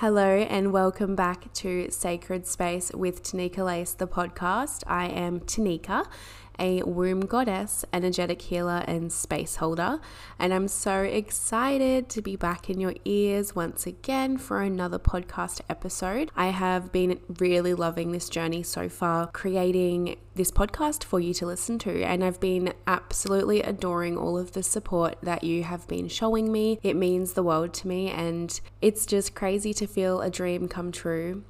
Hello and welcome back to Sacred Space with Tanika Lace, the podcast. I am Tanika a womb goddess, energetic healer, and space holder. And I'm so excited to be back in your ears once again for another podcast episode. I have been really loving this journey so far, creating this podcast for you to listen to. And I've been absolutely adoring all of the support that you have been showing me. It means the world to me, and it's just crazy to feel a dream come true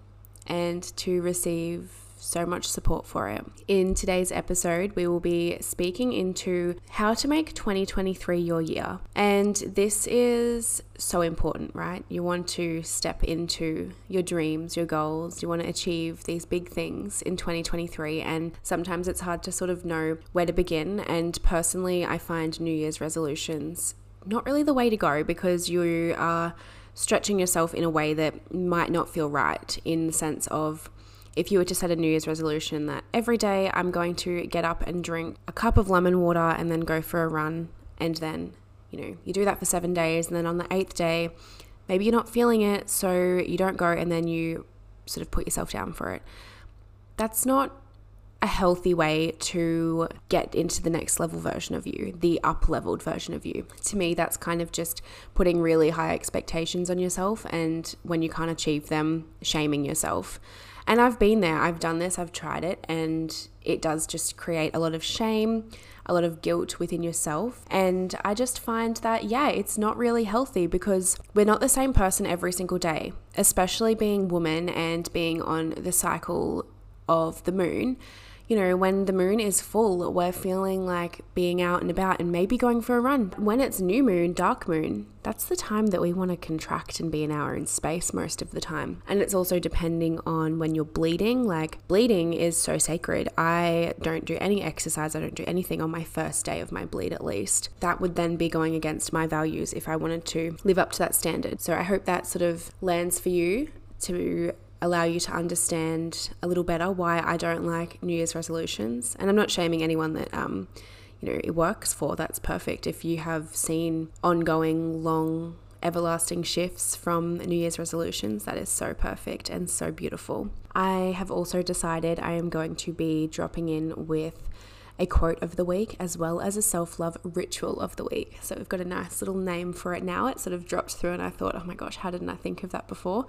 and to receive so much support for it. In today's episode, we will be speaking into how to make 2023 your year. And this is so important, right? You want to step into your dreams, your goals, you want to achieve these big things in 2023. And sometimes it's hard to sort of know where to begin. And personally, I find New Year's resolutions not really the way to go because you are stretching yourself in a way that might not feel right in the sense of if you were to set a New Year's resolution that every day I'm going to get up and drink a cup of lemon water and then go for a run, and then, you know, you do that for seven days, and then on the eighth day, maybe you're not feeling it, so you don't go, and then you sort of put yourself down for it. That's not a healthy way to get into the next level version of you, the up leveled version of you. To me, that's kind of just putting really high expectations on yourself, and when you can't achieve them, shaming yourself. And I've been there, I've done this, I've tried it, and it does just create a lot of shame, a lot of guilt within yourself. And I just find that, yeah, it's not really healthy because we're not the same person every single day, especially being woman and being on the cycle of the moon you know, when the moon is full, we're feeling like being out and about and maybe going for a run. When it's new moon, dark moon, that's the time that we want to contract and be in our own space most of the time. And it's also depending on when you're bleeding. Like, bleeding is so sacred. I don't do any exercise, I don't do anything on my first day of my bleed, at least. That would then be going against my values if I wanted to live up to that standard. So I hope that sort of lands for you to allow you to understand a little better why I don't like New Year's resolutions. And I'm not shaming anyone that um, you know it works for. That's perfect. If you have seen ongoing, long, everlasting shifts from New Year's resolutions, that is so perfect and so beautiful. I have also decided I am going to be dropping in with a quote of the week as well as a self love ritual of the week. So we've got a nice little name for it now. It sort of dropped through, and I thought, oh my gosh, how didn't I think of that before?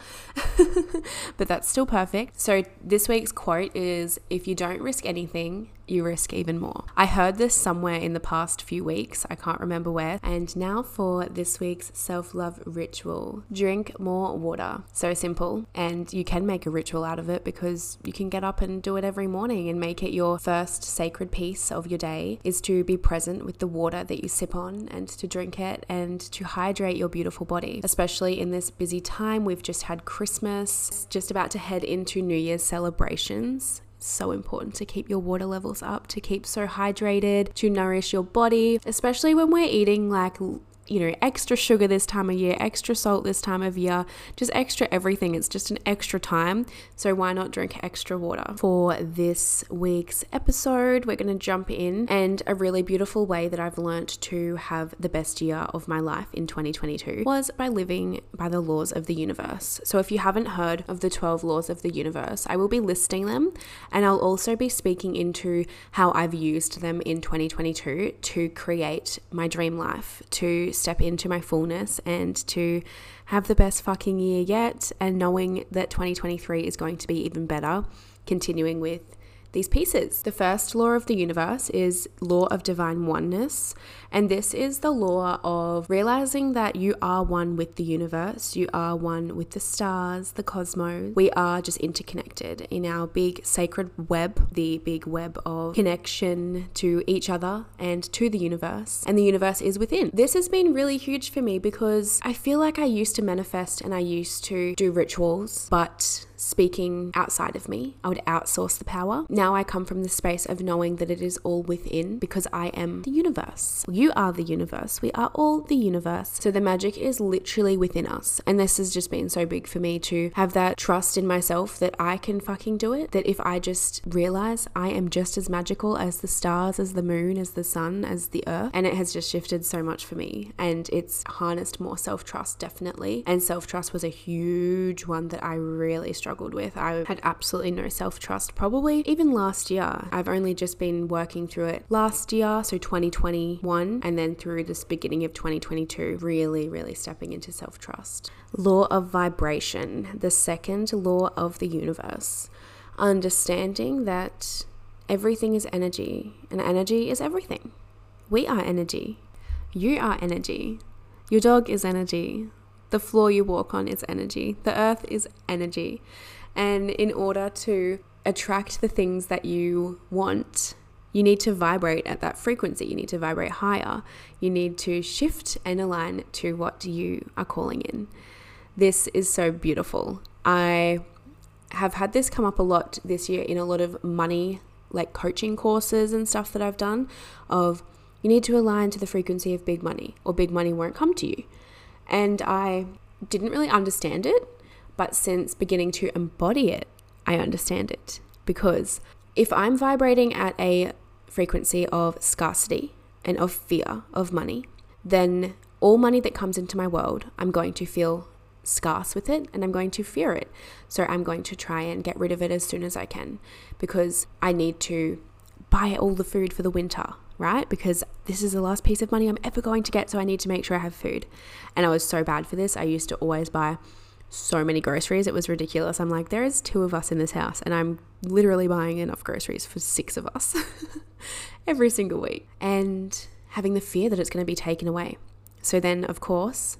but that's still perfect. So this week's quote is if you don't risk anything, you risk even more. I heard this somewhere in the past few weeks, I can't remember where. And now for this week's self love ritual drink more water. So simple, and you can make a ritual out of it because you can get up and do it every morning and make it your first sacred piece of your day is to be present with the water that you sip on and to drink it and to hydrate your beautiful body, especially in this busy time. We've just had Christmas, just about to head into New Year's celebrations so important to keep your water levels up, to keep so hydrated, to nourish your body, especially when we're eating like you know, extra sugar this time of year, extra salt this time of year, just extra everything. It's just an extra time. So why not drink extra water? For this week's episode, we're going to jump in and a really beautiful way that I've learned to have the best year of my life in 2022 was by living by the laws of the universe. So if you haven't heard of the 12 laws of the universe, I will be listing them and I'll also be speaking into how I've used them in 2022 to create my dream life, to step into my fullness and to have the best fucking year yet, and knowing that 2023 is going to be even better, continuing with these pieces. The first law of the universe is law of divine oneness, and this is the law of realizing that you are one with the universe, you are one with the stars, the cosmos. We are just interconnected in our big sacred web, the big web of connection to each other and to the universe, and the universe is within. This has been really huge for me because I feel like I used to manifest and I used to do rituals, but speaking outside of me. I would outsource the power. Now I come from the space of knowing that it is all within because I am the universe. You are the universe. We are all the universe. So the magic is literally within us. And this has just been so big for me to have that trust in myself that I can fucking do it. That if I just realize I am just as magical as the stars, as the moon, as the sun, as the earth. And it has just shifted so much for me. And it's harnessed more self trust, definitely. And self trust was a huge one that I really struggled with. I had absolutely no self trust, probably even last year. I've only just been working through it last year, so 2021, and then through this beginning of 2022, really, really stepping into self trust. Law of vibration, the second law of the universe. Understanding that everything is energy, and energy is everything. We are energy. You are energy. Your dog is energy. The floor you walk on is energy. The earth is energy. And in order to attract the things that you want, you need to vibrate at that frequency. You need to vibrate higher. You need to shift and align to what you are calling in. This is so beautiful. I have had this come up a lot this year in a lot of money like coaching courses and stuff that I've done of you need to align to the frequency of big money or big money won't come to you. And I didn't really understand it, but since beginning to embody it, I understand it. Because if I'm vibrating at a frequency of scarcity and of fear of money, then all money that comes into my world, I'm going to feel scarce with it and I'm going to fear it. So I'm going to try and get rid of it as soon as I can because I need to buy all the food for the winter right? Because this is the last piece of money I'm ever going to get, so I need to make sure I have food. And I was so bad for this. I used to always buy so many groceries. It was ridiculous. I'm like, there is two of us in this house, and I'm literally buying enough groceries for six of us every single week. And having the fear that it's going to be taken away. So then, of course,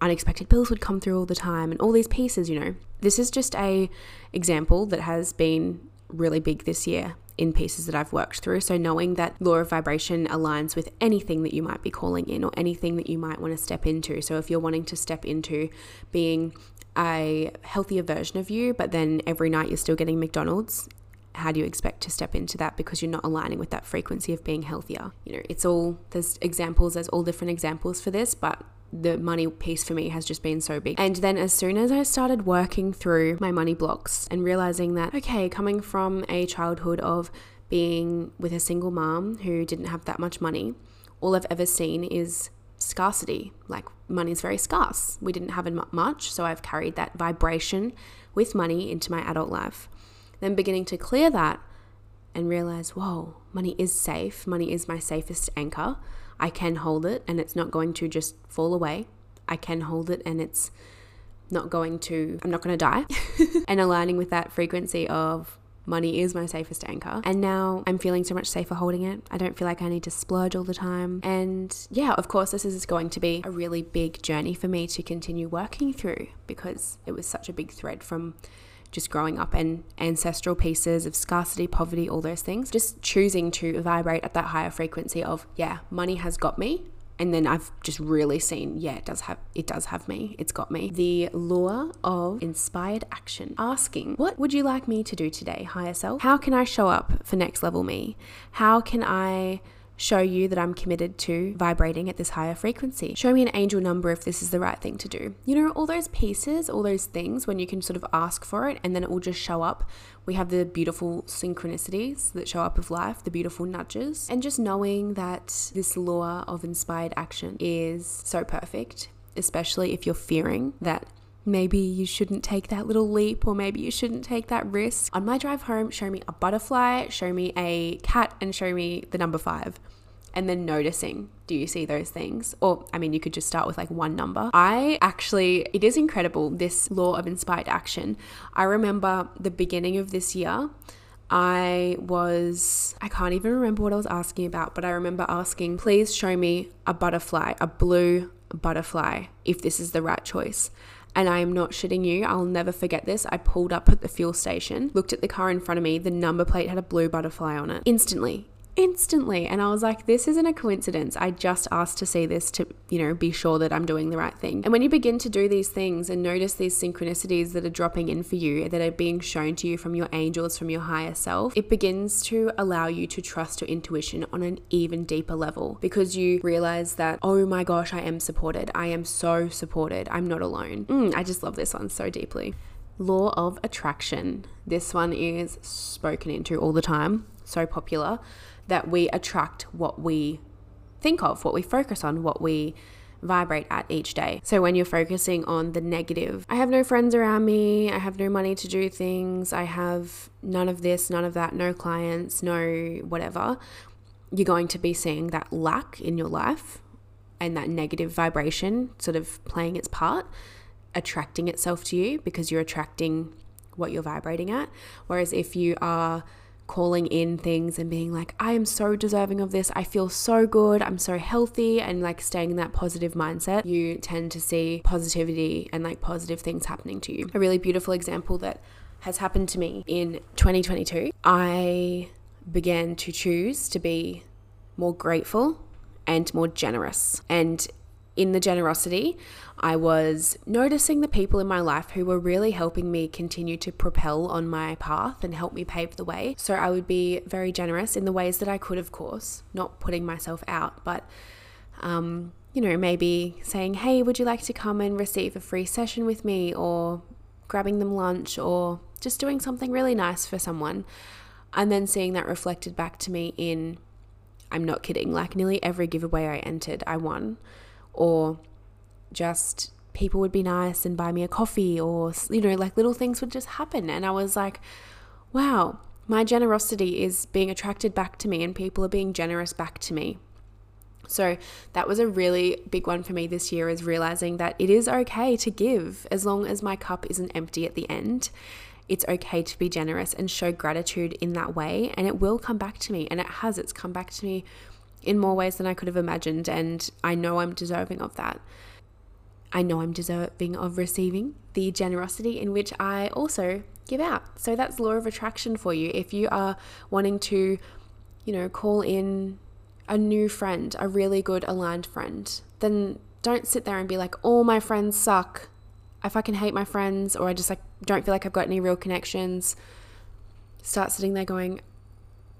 unexpected bills would come through all the time and all these pieces, you know. This is just a example that has been really big this year in pieces that I've worked through. So, knowing that law of vibration aligns with anything that you might be calling in or anything that you might want to step into. So, if you're wanting to step into being a healthier version of you, but then every night you're still getting McDonald's, how do you expect to step into that because you're not aligning with that frequency of being healthier? You know, it's all, there's examples, there's all different examples for this, but the money piece for me has just been so big. And then as soon as I started working through my money blocks and realizing that, okay, coming from a childhood of being with a single mom who didn't have that much money, all I've ever seen is scarcity. Like money's very scarce. We didn't have much, so I've carried that vibration with money into my adult life. Then beginning to clear that and realize, whoa, money is safe. Money is my safest anchor. I can hold it and it's not going to just fall away. I can hold it and it's not going to, I'm not going to die. and aligning with that frequency of money is my safest anchor. And now I'm feeling so much safer holding it. I don't feel like I need to splurge all the time. And yeah, of course, this is going to be a really big journey for me to continue working through because it was such a big thread from just growing up and ancestral pieces of scarcity, poverty, all those things. Just choosing to vibrate at that higher frequency of, yeah, money has got me. And then I've just really seen, yeah, it does have it does have me. It's got me. The law of inspired action. Asking, what would you like me to do today, higher self? How can I show up for next level me? How can I show you that I'm committed to vibrating at this higher frequency. Show me an angel number if this is the right thing to do. You know, all those pieces, all those things when you can sort of ask for it and then it will just show up. We have the beautiful synchronicities that show up of life, the beautiful nudges, and just knowing that this law of inspired action is so perfect, especially if you're fearing that maybe you shouldn't take that little leap or maybe you shouldn't take that risk. On my drive home, show me a butterfly, show me a cat, and show me the number five. And then noticing, do you see those things? Or, I mean, you could just start with like one number. I actually, it is incredible, this law of inspired action. I remember the beginning of this year, I was, I can't even remember what I was asking about, but I remember asking, please show me a butterfly, a blue butterfly, if this is the right choice. And I am not shitting you. I'll never forget this. I pulled up at the fuel station, looked at the car in front of me. The number plate had a blue butterfly on it. Instantly, instantly. And I was like, this isn't a coincidence. I just asked to see this to, you know, be sure that I'm doing the right thing. And when you begin to do these things and notice these synchronicities that are dropping in for you, that are being shown to you from your angels, from your higher self, it begins to allow you to trust your intuition on an even deeper level because you realize that, oh my gosh, I am supported. I am so supported. I'm not alone. Mm, I just love this one so deeply. Law of attraction. This one is spoken into all the time, so popular that we attract what we think of, what we focus on, what we vibrate at each day. So when you're focusing on the negative, I have no friends around me, I have no money to do things, I have none of this, none of that, no clients, no whatever, you're going to be seeing that lack in your life and that negative vibration sort of playing its part, attracting itself to you because you're attracting what you're vibrating at. Whereas if you are calling in things and being like, I am so deserving of this. I feel so good. I'm so healthy. And like staying in that positive mindset, you tend to see positivity and like positive things happening to you. A really beautiful example that has happened to me in 2022, I began to choose to be more grateful and more generous. And in the generosity, I was noticing the people in my life who were really helping me continue to propel on my path and help me pave the way. So I would be very generous in the ways that I could, of course, not putting myself out, but, um, you know, maybe saying, hey, would you like to come and receive a free session with me? Or grabbing them lunch or just doing something really nice for someone. And then seeing that reflected back to me in, I'm not kidding, like nearly every giveaway I entered, I won or just people would be nice and buy me a coffee or you know like little things would just happen. And I was like wow my generosity is being attracted back to me and people are being generous back to me. So that was a really big one for me this year is realizing that it is okay to give as long as my cup isn't empty at the end. It's okay to be generous and show gratitude in that way and it will come back to me and it has. It's come back to me in more ways than I could have imagined. And I know I'm deserving of that. I know I'm deserving of receiving the generosity in which I also give out. So that's law of attraction for you. If you are wanting to, you know, call in a new friend, a really good aligned friend, then don't sit there and be like, all my friends suck. I fucking hate my friends, or I just like don't feel like I've got any real connections. Start sitting there going,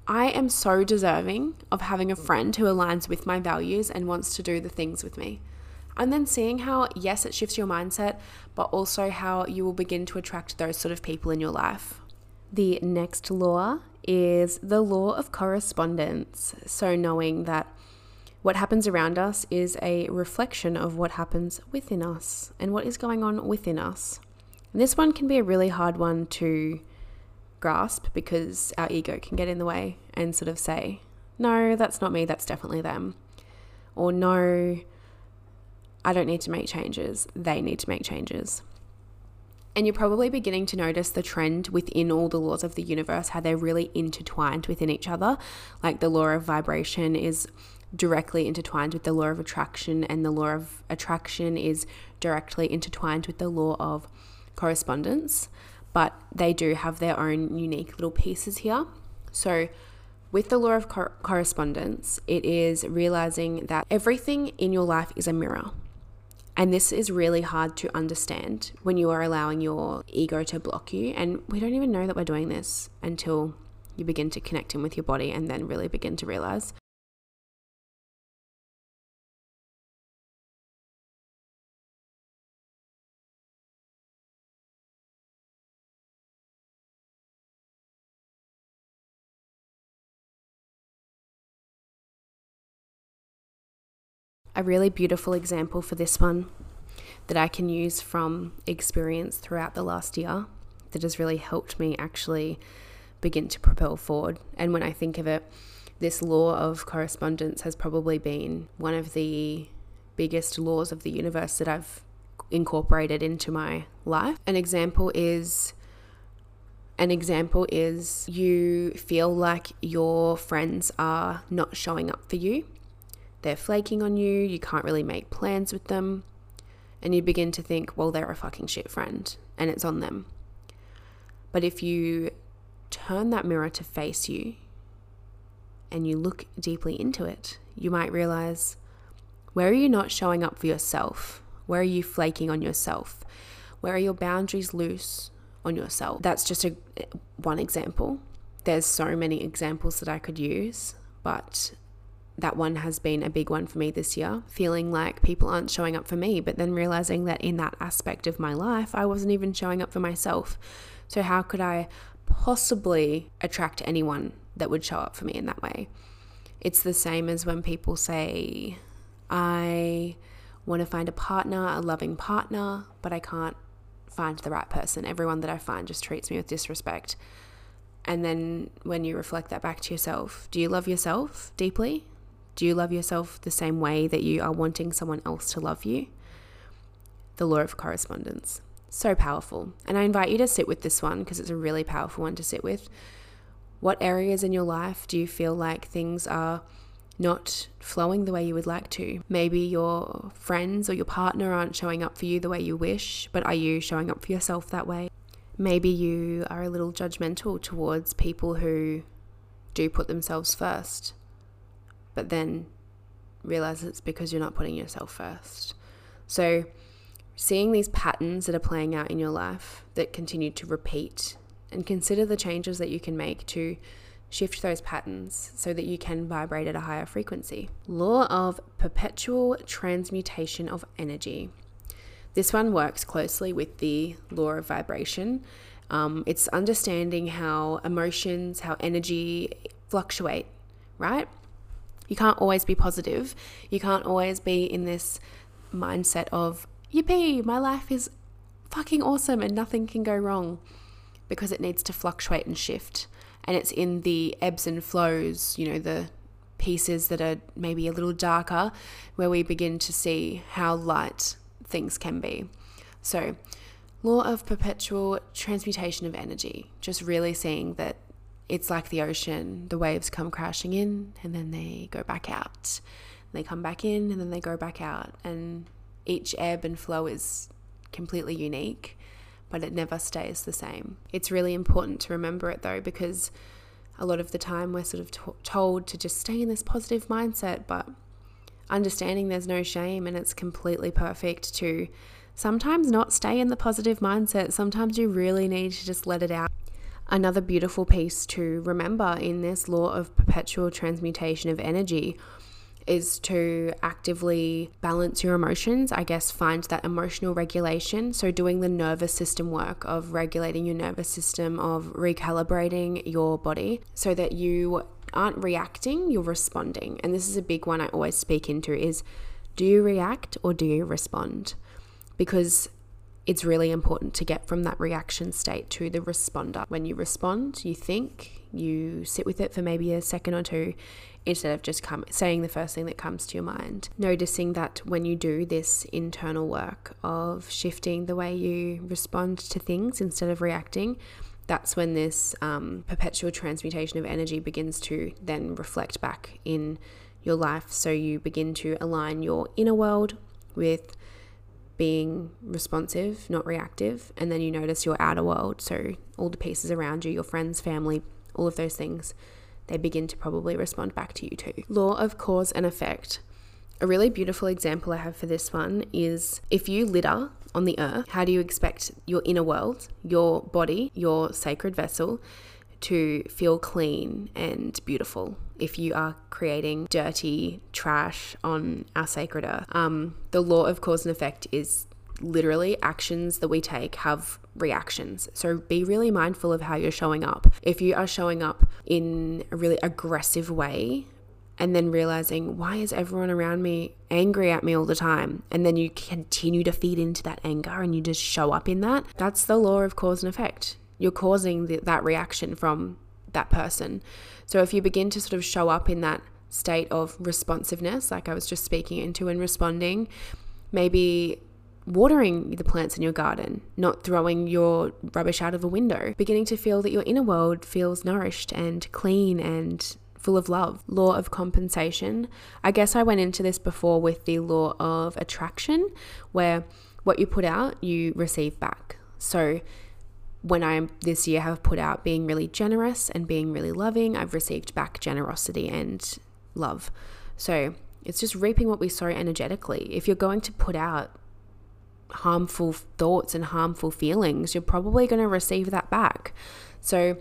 I am so deserving of having a friend who aligns with my values and wants to do the things with me. And then seeing how, yes, it shifts your mindset, but also how you will begin to attract those sort of people in your life. The next law is the law of correspondence. So, knowing that what happens around us is a reflection of what happens within us and what is going on within us. And this one can be a really hard one to grasp because our ego can get in the way and sort of say, no, that's not me, that's definitely them. Or no, I don't need to make changes, they need to make changes. And you're probably beginning to notice the trend within all the laws of the universe, how they're really intertwined within each other. Like the law of vibration is directly intertwined with the law of attraction, and the law of attraction is directly intertwined with the law of correspondence but they do have their own unique little pieces here. So, with the law of cor- correspondence, it is realizing that everything in your life is a mirror. And this is really hard to understand when you are allowing your ego to block you. And we don't even know that we're doing this until you begin to connect in with your body and then really begin to realize a really beautiful example for this one that I can use from experience throughout the last year that has really helped me actually begin to propel forward. And when I think of it, this law of correspondence has probably been one of the biggest laws of the universe that I've incorporated into my life. An example is an example is you feel like your friends are not showing up for you they're flaking on you, you can't really make plans with them, and you begin to think, well, they're a fucking shit friend and it's on them. But if you turn that mirror to face you and you look deeply into it, you might realize where are you not showing up for yourself? Where are you flaking on yourself? Where are your boundaries loose on yourself? That's just a one example. There's so many examples that I could use, but that one has been a big one for me this year, feeling like people aren't showing up for me, but then realizing that in that aspect of my life, I wasn't even showing up for myself. So, how could I possibly attract anyone that would show up for me in that way? It's the same as when people say, I want to find a partner, a loving partner, but I can't find the right person. Everyone that I find just treats me with disrespect. And then when you reflect that back to yourself, do you love yourself deeply? Do you love yourself the same way that you are wanting someone else to love you? The law of correspondence. So powerful. And I invite you to sit with this one because it's a really powerful one to sit with. What areas in your life do you feel like things are not flowing the way you would like to? Maybe your friends or your partner aren't showing up for you the way you wish, but are you showing up for yourself that way? Maybe you are a little judgmental towards people who do put themselves first but then realize it's because you're not putting yourself first. So, seeing these patterns that are playing out in your life that continue to repeat, and consider the changes that you can make to shift those patterns so that you can vibrate at a higher frequency. Law of perpetual transmutation of energy. This one works closely with the law of vibration. Um, it's understanding how emotions, how energy fluctuate, right? You can't always be positive. You can't always be in this mindset of, yippee, my life is fucking awesome and nothing can go wrong because it needs to fluctuate and shift. And it's in the ebbs and flows, you know, the pieces that are maybe a little darker where we begin to see how light things can be. So, law of perpetual transmutation of energy, just really seeing that it's like the ocean. The waves come crashing in and then they go back out. They come back in and then they go back out. And each ebb and flow is completely unique, but it never stays the same. It's really important to remember it though, because a lot of the time we're sort of told to just stay in this positive mindset, but understanding there's no shame and it's completely perfect to sometimes not stay in the positive mindset. Sometimes you really need to just let it out another beautiful piece to remember in this law of perpetual transmutation of energy is to actively balance your emotions. I guess find that emotional regulation. So, doing the nervous system work of regulating your nervous system, of recalibrating your body so that you aren't reacting, you're responding. And this is a big one I always speak into is do you react or do you respond? Because it's really important to get from that reaction state to the responder. When you respond, you think, you sit with it for maybe a second or two instead of just come, saying the first thing that comes to your mind. Noticing that when you do this internal work of shifting the way you respond to things instead of reacting, that's when this um, perpetual transmutation of energy begins to then reflect back in your life. So you begin to align your inner world with being responsive, not reactive, and then you notice your outer world. So, all the pieces around you, your friends, family, all of those things, they begin to probably respond back to you too. Law of cause and effect. A really beautiful example I have for this one is if you litter on the earth, how do you expect your inner world, your body, your sacred vessel, to feel clean and beautiful if you are creating dirty trash on our sacred earth. Um, the law of cause and effect is literally actions that we take have reactions. So be really mindful of how you're showing up. If you are showing up in a really aggressive way, and then realizing why is everyone around me angry at me all the time and then you continue to feed into that anger and you just show up in that that's the law of cause and effect you're causing the, that reaction from that person. So if you begin to sort of show up in that state of responsiveness, like I was just speaking into and responding, maybe watering the plants in your garden, not throwing your rubbish out of a window, beginning to feel that your inner world feels nourished and clean and full of love. Law of compensation. I guess I went into this before with the law of attraction, where what you put out, you receive back. So when I this year have put out being really generous and being really loving, I've received back generosity and love. So it's just reaping what we sow energetically. If you're going to put out harmful thoughts and harmful feelings, you're probably going to receive that back. So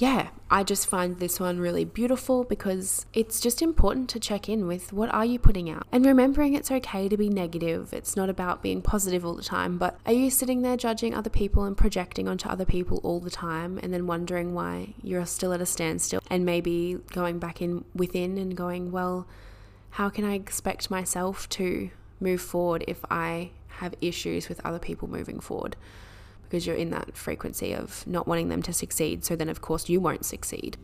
yeah, I just find this one really beautiful because it's just important to check in with what are you putting out and remembering it's okay to be negative. It's not about being positive all the time, but are you sitting there judging other people and projecting onto other people all the time and then wondering why you're still at a standstill and maybe going back in within and going, well, how can I expect myself to move forward if I have issues with other people moving forward? Because you're in that frequency of not wanting them to succeed. So then, of course, you won't succeed.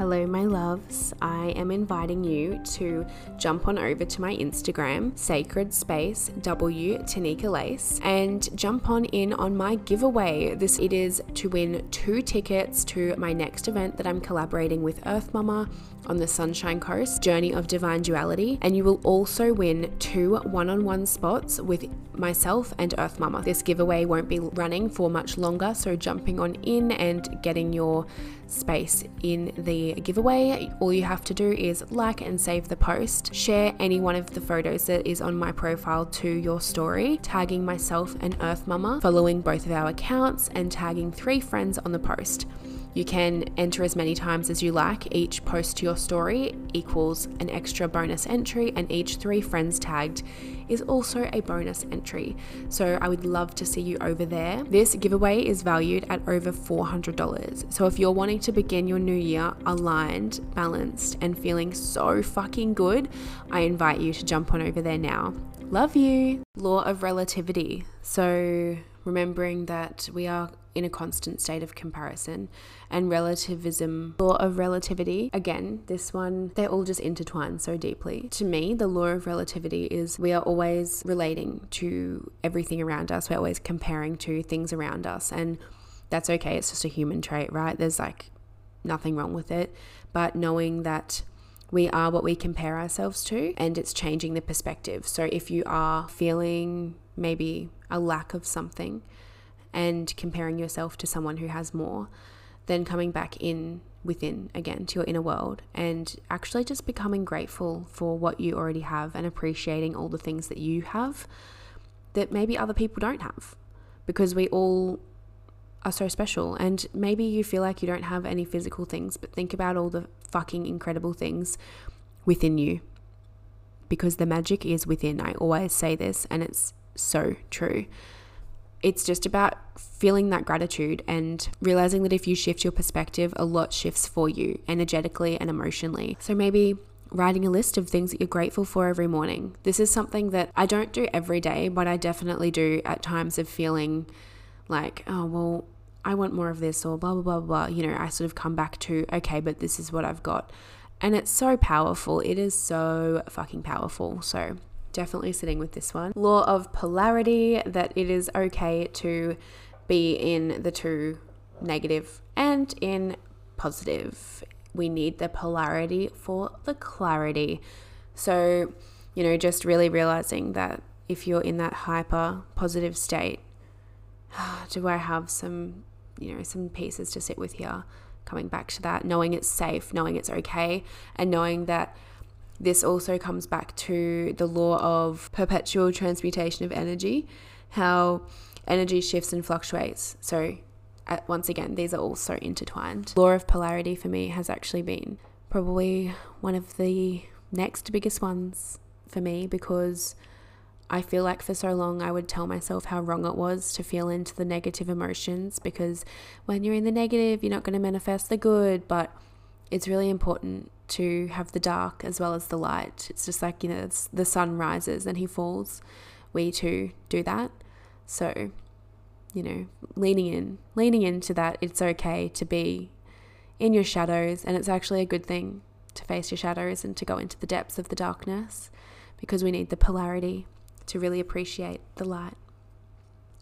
Hello, my loves. I am inviting you to jump on over to my Instagram, Sacred Space W Tanika Lace, and jump on in on my giveaway. This it is to win two tickets to my next event that I'm collaborating with Earth Mama on the Sunshine Coast, Journey of Divine Duality, and you will also win two one on one spots with myself and Earth Mama. This giveaway won't be running for much longer, so jumping on in and getting your space in the giveaway, all you have to do is like and save the post, share any one of the photos that is on my profile to your story, tagging myself and Earth Mama, following both of our accounts, and tagging three friends on the post. You can enter as many times as you like. Each post to your story equals an extra bonus entry, and each three friends tagged is also a bonus entry. So I would love to see you over there. This giveaway is valued at over $400. So if you're wanting to begin your new year aligned, balanced, and feeling so fucking good, I invite you to jump on over there now. Love you. Law of relativity. So remembering that we are in a constant state of comparison and relativism law of relativity. Again this one they're all just intertwined so deeply. To me the law of relativity is we are always relating to everything around us. We're always comparing to things around us. And that's okay. It's just a human trait right? There's like nothing wrong with it. But knowing that we are what we compare ourselves to and it's changing the perspective. So if you are feeling maybe a lack of something and comparing yourself to someone who has more, then coming back in within again to your inner world and actually just becoming grateful for what you already have and appreciating all the things that you have that maybe other people don't have because we all are so special. And maybe you feel like you don't have any physical things but think about all the fucking incredible things within you because the magic is within. I always say this and it's so true it's just about feeling that gratitude and realizing that if you shift your perspective, a lot shifts for you energetically and emotionally. So maybe writing a list of things that you're grateful for every morning. This is something that I don't do every day, but I definitely do at times of feeling like, oh, well, I want more of this or blah, blah, blah, blah. You know, I sort of come back to, okay, but this is what I've got. And it's so powerful. It is so fucking powerful. So definitely sitting with this one. Law of polarity that it is okay to be in the two negative and in positive. We need the polarity for the clarity. So, you know, just really realizing that if you're in that hyper positive state, do I have some, you know, some pieces to sit with here? Coming back to that, knowing it's safe, knowing it's okay, and knowing that this also comes back to the law of perpetual transmutation of energy, how energy shifts and fluctuates. So, uh, once again, these are all so intertwined. Law of polarity for me has actually been probably one of the next biggest ones for me because I feel like for so long I would tell myself how wrong it was to feel into the negative emotions because when you're in the negative, you're not going to manifest the good. But it's really important to have the dark as well as the light. It's just like, you know, the sun rises and he falls. We too do that. So, you know, leaning in, leaning into that, it's okay to be in your shadows, and it's actually a good thing to face your shadows and to go into the depths of the darkness because we need the polarity to really appreciate the light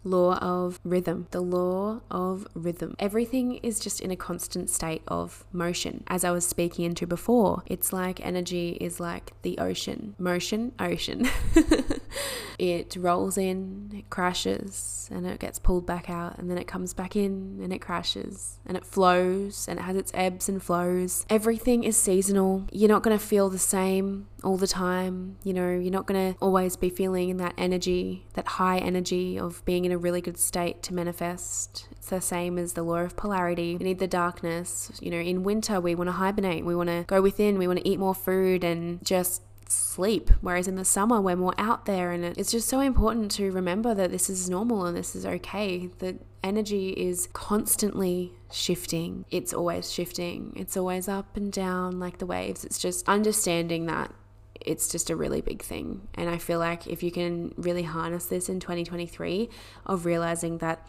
law of rhythm. The law of rhythm. Everything is just in a constant state of motion. As I was speaking into before, it's like energy is like the ocean. Motion, ocean. it rolls in, it crashes, and it gets pulled back out, and then it comes back in and it crashes, and it flows, and it has its ebbs and flows. Everything is seasonal. You're not going to feel the same all the time. You know, you're not going to always be feeling that energy, that high energy of being in a really good state to manifest. It's the same as the law of polarity. We need the darkness. You know, in winter, we want to hibernate, we want to go within, we want to eat more food and just sleep. Whereas in the summer, we're more out there, and it's just so important to remember that this is normal and this is okay. That energy is constantly shifting, it's always shifting, it's always up and down like the waves. It's just understanding that it's just a really big thing. And I feel like if you can really harness this in 2023 of realizing that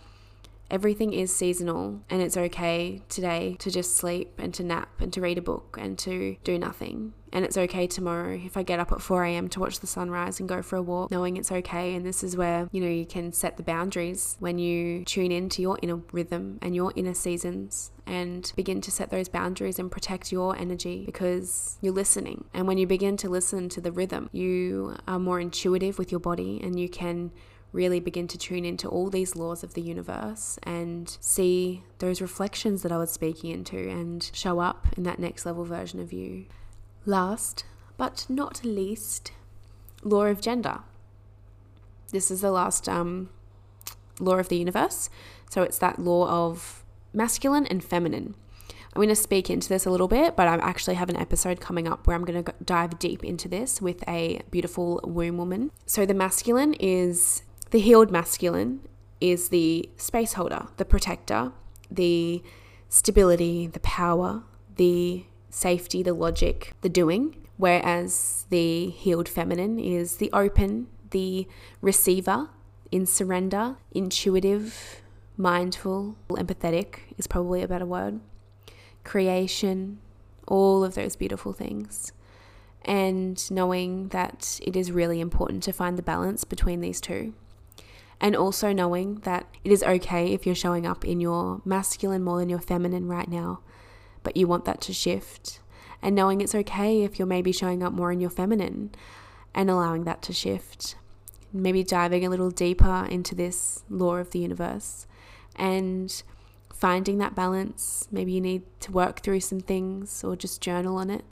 everything is seasonal and it's okay today to just sleep and to nap and to read a book and to do nothing. And it's okay tomorrow if I get up at 4 a.m. to watch the sunrise and go for a walk, knowing it's okay. And this is where, you know, you can set the boundaries when you tune into your inner rhythm and your inner seasons and begin to set those boundaries and protect your energy because you're listening. And when you begin to listen to the rhythm, you are more intuitive with your body and you can really begin to tune into all these laws of the universe and see those reflections that I was speaking into and show up in that next level version of you. Last but not least, law of gender. This is the last um, law of the universe. So it's that law of masculine and feminine. I'm going to speak into this a little bit, but I actually have an episode coming up where I'm going to dive deep into this with a beautiful womb woman. So the masculine is the healed masculine is the space holder, the protector, the stability, the power, the safety, the logic, the doing, whereas the healed feminine is the open, the receiver, in surrender, intuitive, mindful, empathetic is probably a better word, creation, all of those beautiful things. And knowing that it is really important to find the balance between these two and also knowing that it is okay if you're showing up in your masculine more than your feminine right now, but you want that to shift. And knowing it's okay if you're maybe showing up more in your feminine and allowing that to shift. Maybe diving a little deeper into this law of the universe and finding that balance. Maybe you need to work through some things or just journal on it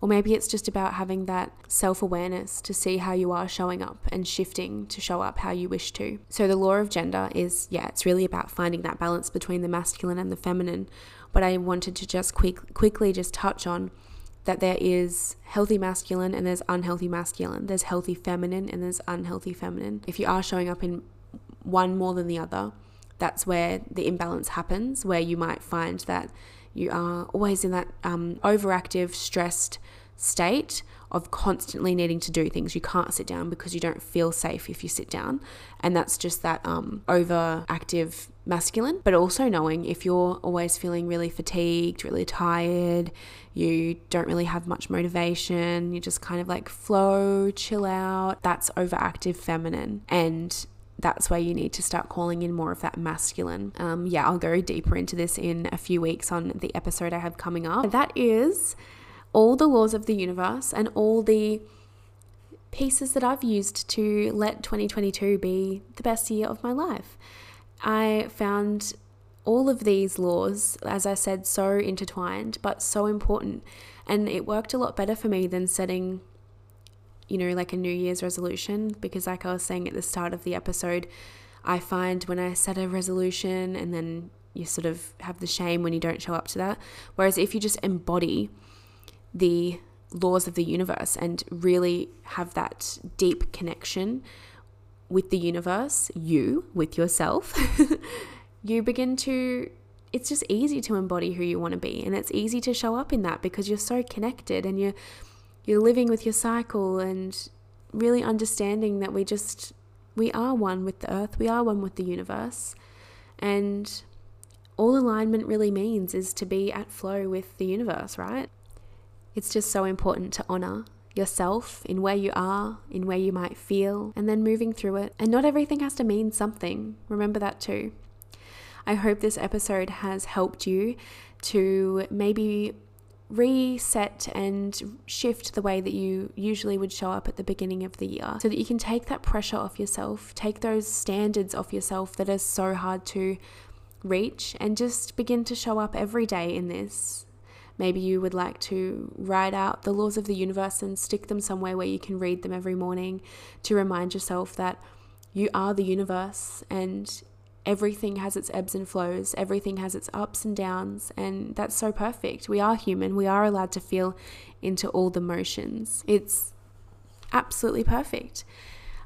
or maybe it's just about having that self awareness to see how you are showing up and shifting to show up how you wish to. So, the law of gender is, yeah, it's really about finding that balance between the masculine and the feminine. But I wanted to just quick, quickly just touch on that there is healthy masculine and there's unhealthy masculine. There's healthy feminine and there's unhealthy feminine. If you are showing up in one more than the other, that's where the imbalance happens, where you might find that you are always in that um, overactive, stressed state of constantly needing to do things. You can't sit down because you don't feel safe if you sit down. And that's just that um, overactive masculine. But also knowing if you're always feeling really fatigued, really tired, you don't really have much motivation, you just kind of like flow, chill out, that's overactive feminine. And that's where you need to start calling in more of that masculine. Um, yeah, I'll go deeper into this in a few weeks on the episode I have coming up. That is all the laws of the universe and all the pieces that I've used to let 2022 be the best year of my life. I found all of these laws, as I said, so intertwined, but so important. And it worked a lot better for me than setting you know, like a New Year's resolution because, like I was saying at the start of the episode, I find when I set a resolution and then you sort of have the shame when you don't show up to that. Whereas if you just embody the laws of the universe and really have that deep connection with the universe, you, with yourself, you begin to. It's just easy to embody who you want to be, and it's easy to show up in that because you're so connected and you're you're living with your cycle and really understanding that we just we are one with the earth, we are one with the universe. And all alignment really means is to be at flow with the universe, right? It's just so important to honor yourself in where you are, in where you might feel, and then moving through it. And not everything has to mean something. Remember that too. I hope this episode has helped you to maybe reset and shift the way that you usually would show up at the beginning of the year so that you can take that pressure off yourself, take those standards off yourself that are so hard to reach, and just begin to show up every day in this. Maybe you would like to write out the laws of the universe and stick them somewhere where you can read them every morning to remind yourself that you are the universe and everything has its ebbs and flows, everything has its ups and downs, and that's so perfect. We are human, we are allowed to feel into all the motions. It's absolutely perfect.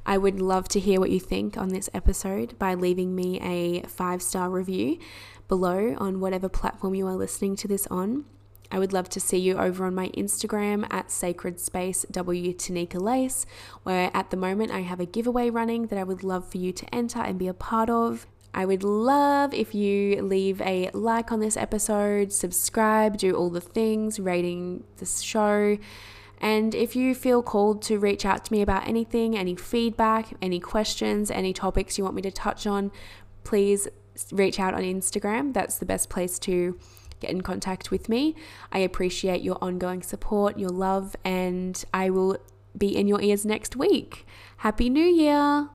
I would love to hear what you think on this episode by leaving me a five star review below on whatever platform you are listening to this on. I would love to see you over on my Instagram at Sacred Space W Tanika Lace, where at the moment I have a giveaway running that I would love for you to enter and be a part of. I would love if you leave a like on this episode, subscribe, do all the things, rating this show. And if you feel called to reach out to me about anything, any feedback, any questions, any topics you want me to touch on, please reach out on Instagram. That's the best place to get in contact with me. I appreciate your ongoing support, your love, and I will be in your ears next week. Happy New Year!